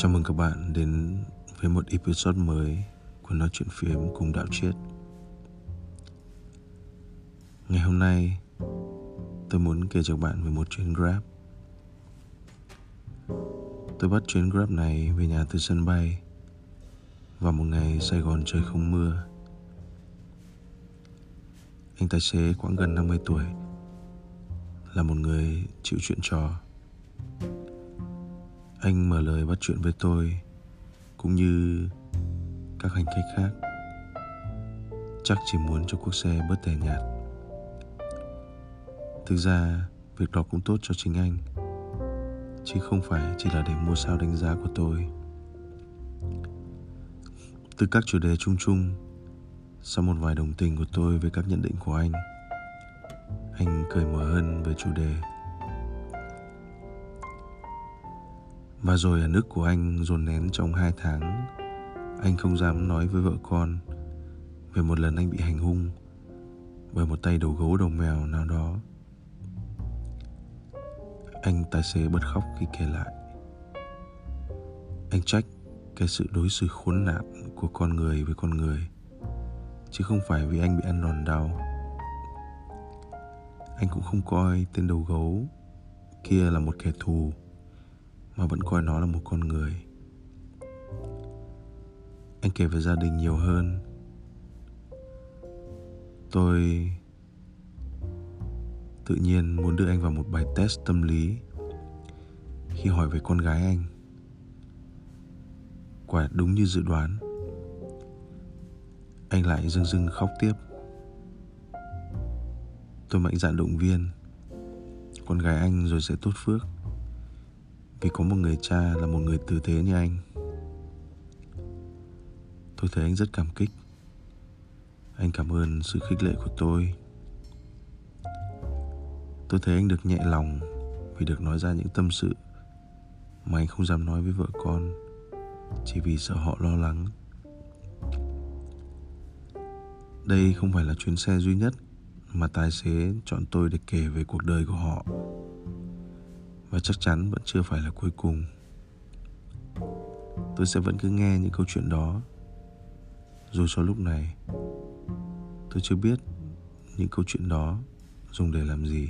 Chào mừng các bạn đến với một episode mới của Nói chuyện phiếm cùng Đạo triết Ngày hôm nay, tôi muốn kể cho các bạn về một chuyến Grab. Tôi bắt chuyến Grab này về nhà từ sân bay vào một ngày Sài Gòn trời không mưa. Anh tài xế khoảng gần 50 tuổi là một người chịu chuyện trò anh mở lời bắt chuyện với tôi, cũng như các hành khách khác. Chắc chỉ muốn cho cuộc xe bớt tẻ nhạt. Thực ra, việc đó cũng tốt cho chính anh, chứ không phải chỉ là để mua sao đánh giá của tôi. Từ các chủ đề chung chung, sau một vài đồng tình của tôi về các nhận định của anh anh cởi mở hơn về chủ đề. Và rồi ở nước của anh dồn nén trong hai tháng. Anh không dám nói với vợ con Về một lần anh bị hành hung Bởi một tay đầu gấu đầu mèo nào đó. Anh tài xế bật khóc khi kể lại. Anh trách cái sự đối xử khốn nạn của con người với con người, Chứ không phải vì anh bị ăn đòn đau. Anh cũng không coi tên đầu gấu kia là một kẻ thù mà vẫn coi nó là một con người. Anh kể về gia đình nhiều hơn. Tôi tự nhiên muốn đưa anh vào một bài test tâm lý khi hỏi về con gái anh. Quả đúng như dự đoán. Anh lại dưng dưng khóc tiếp. Tôi mạnh dạn động viên. Con gái anh rồi sẽ tốt phước vì có một người cha là một người tử tế như anh. Tôi thấy anh rất cảm kích. Anh cảm ơn sự khích lệ của tôi. Tôi thấy anh được nhẹ lòng vì được nói ra những tâm sự mà anh không dám nói với vợ con chỉ vì sợ họ lo lắng. Đây không phải là chuyến xe duy nhất mà tài xế chọn tôi để kể về cuộc đời của họ và chắc chắn vẫn chưa phải là cuối cùng. Tôi sẽ vẫn cứ nghe những câu chuyện đó. Dù cho lúc này, tôi chưa biết những câu chuyện đó dùng để làm gì.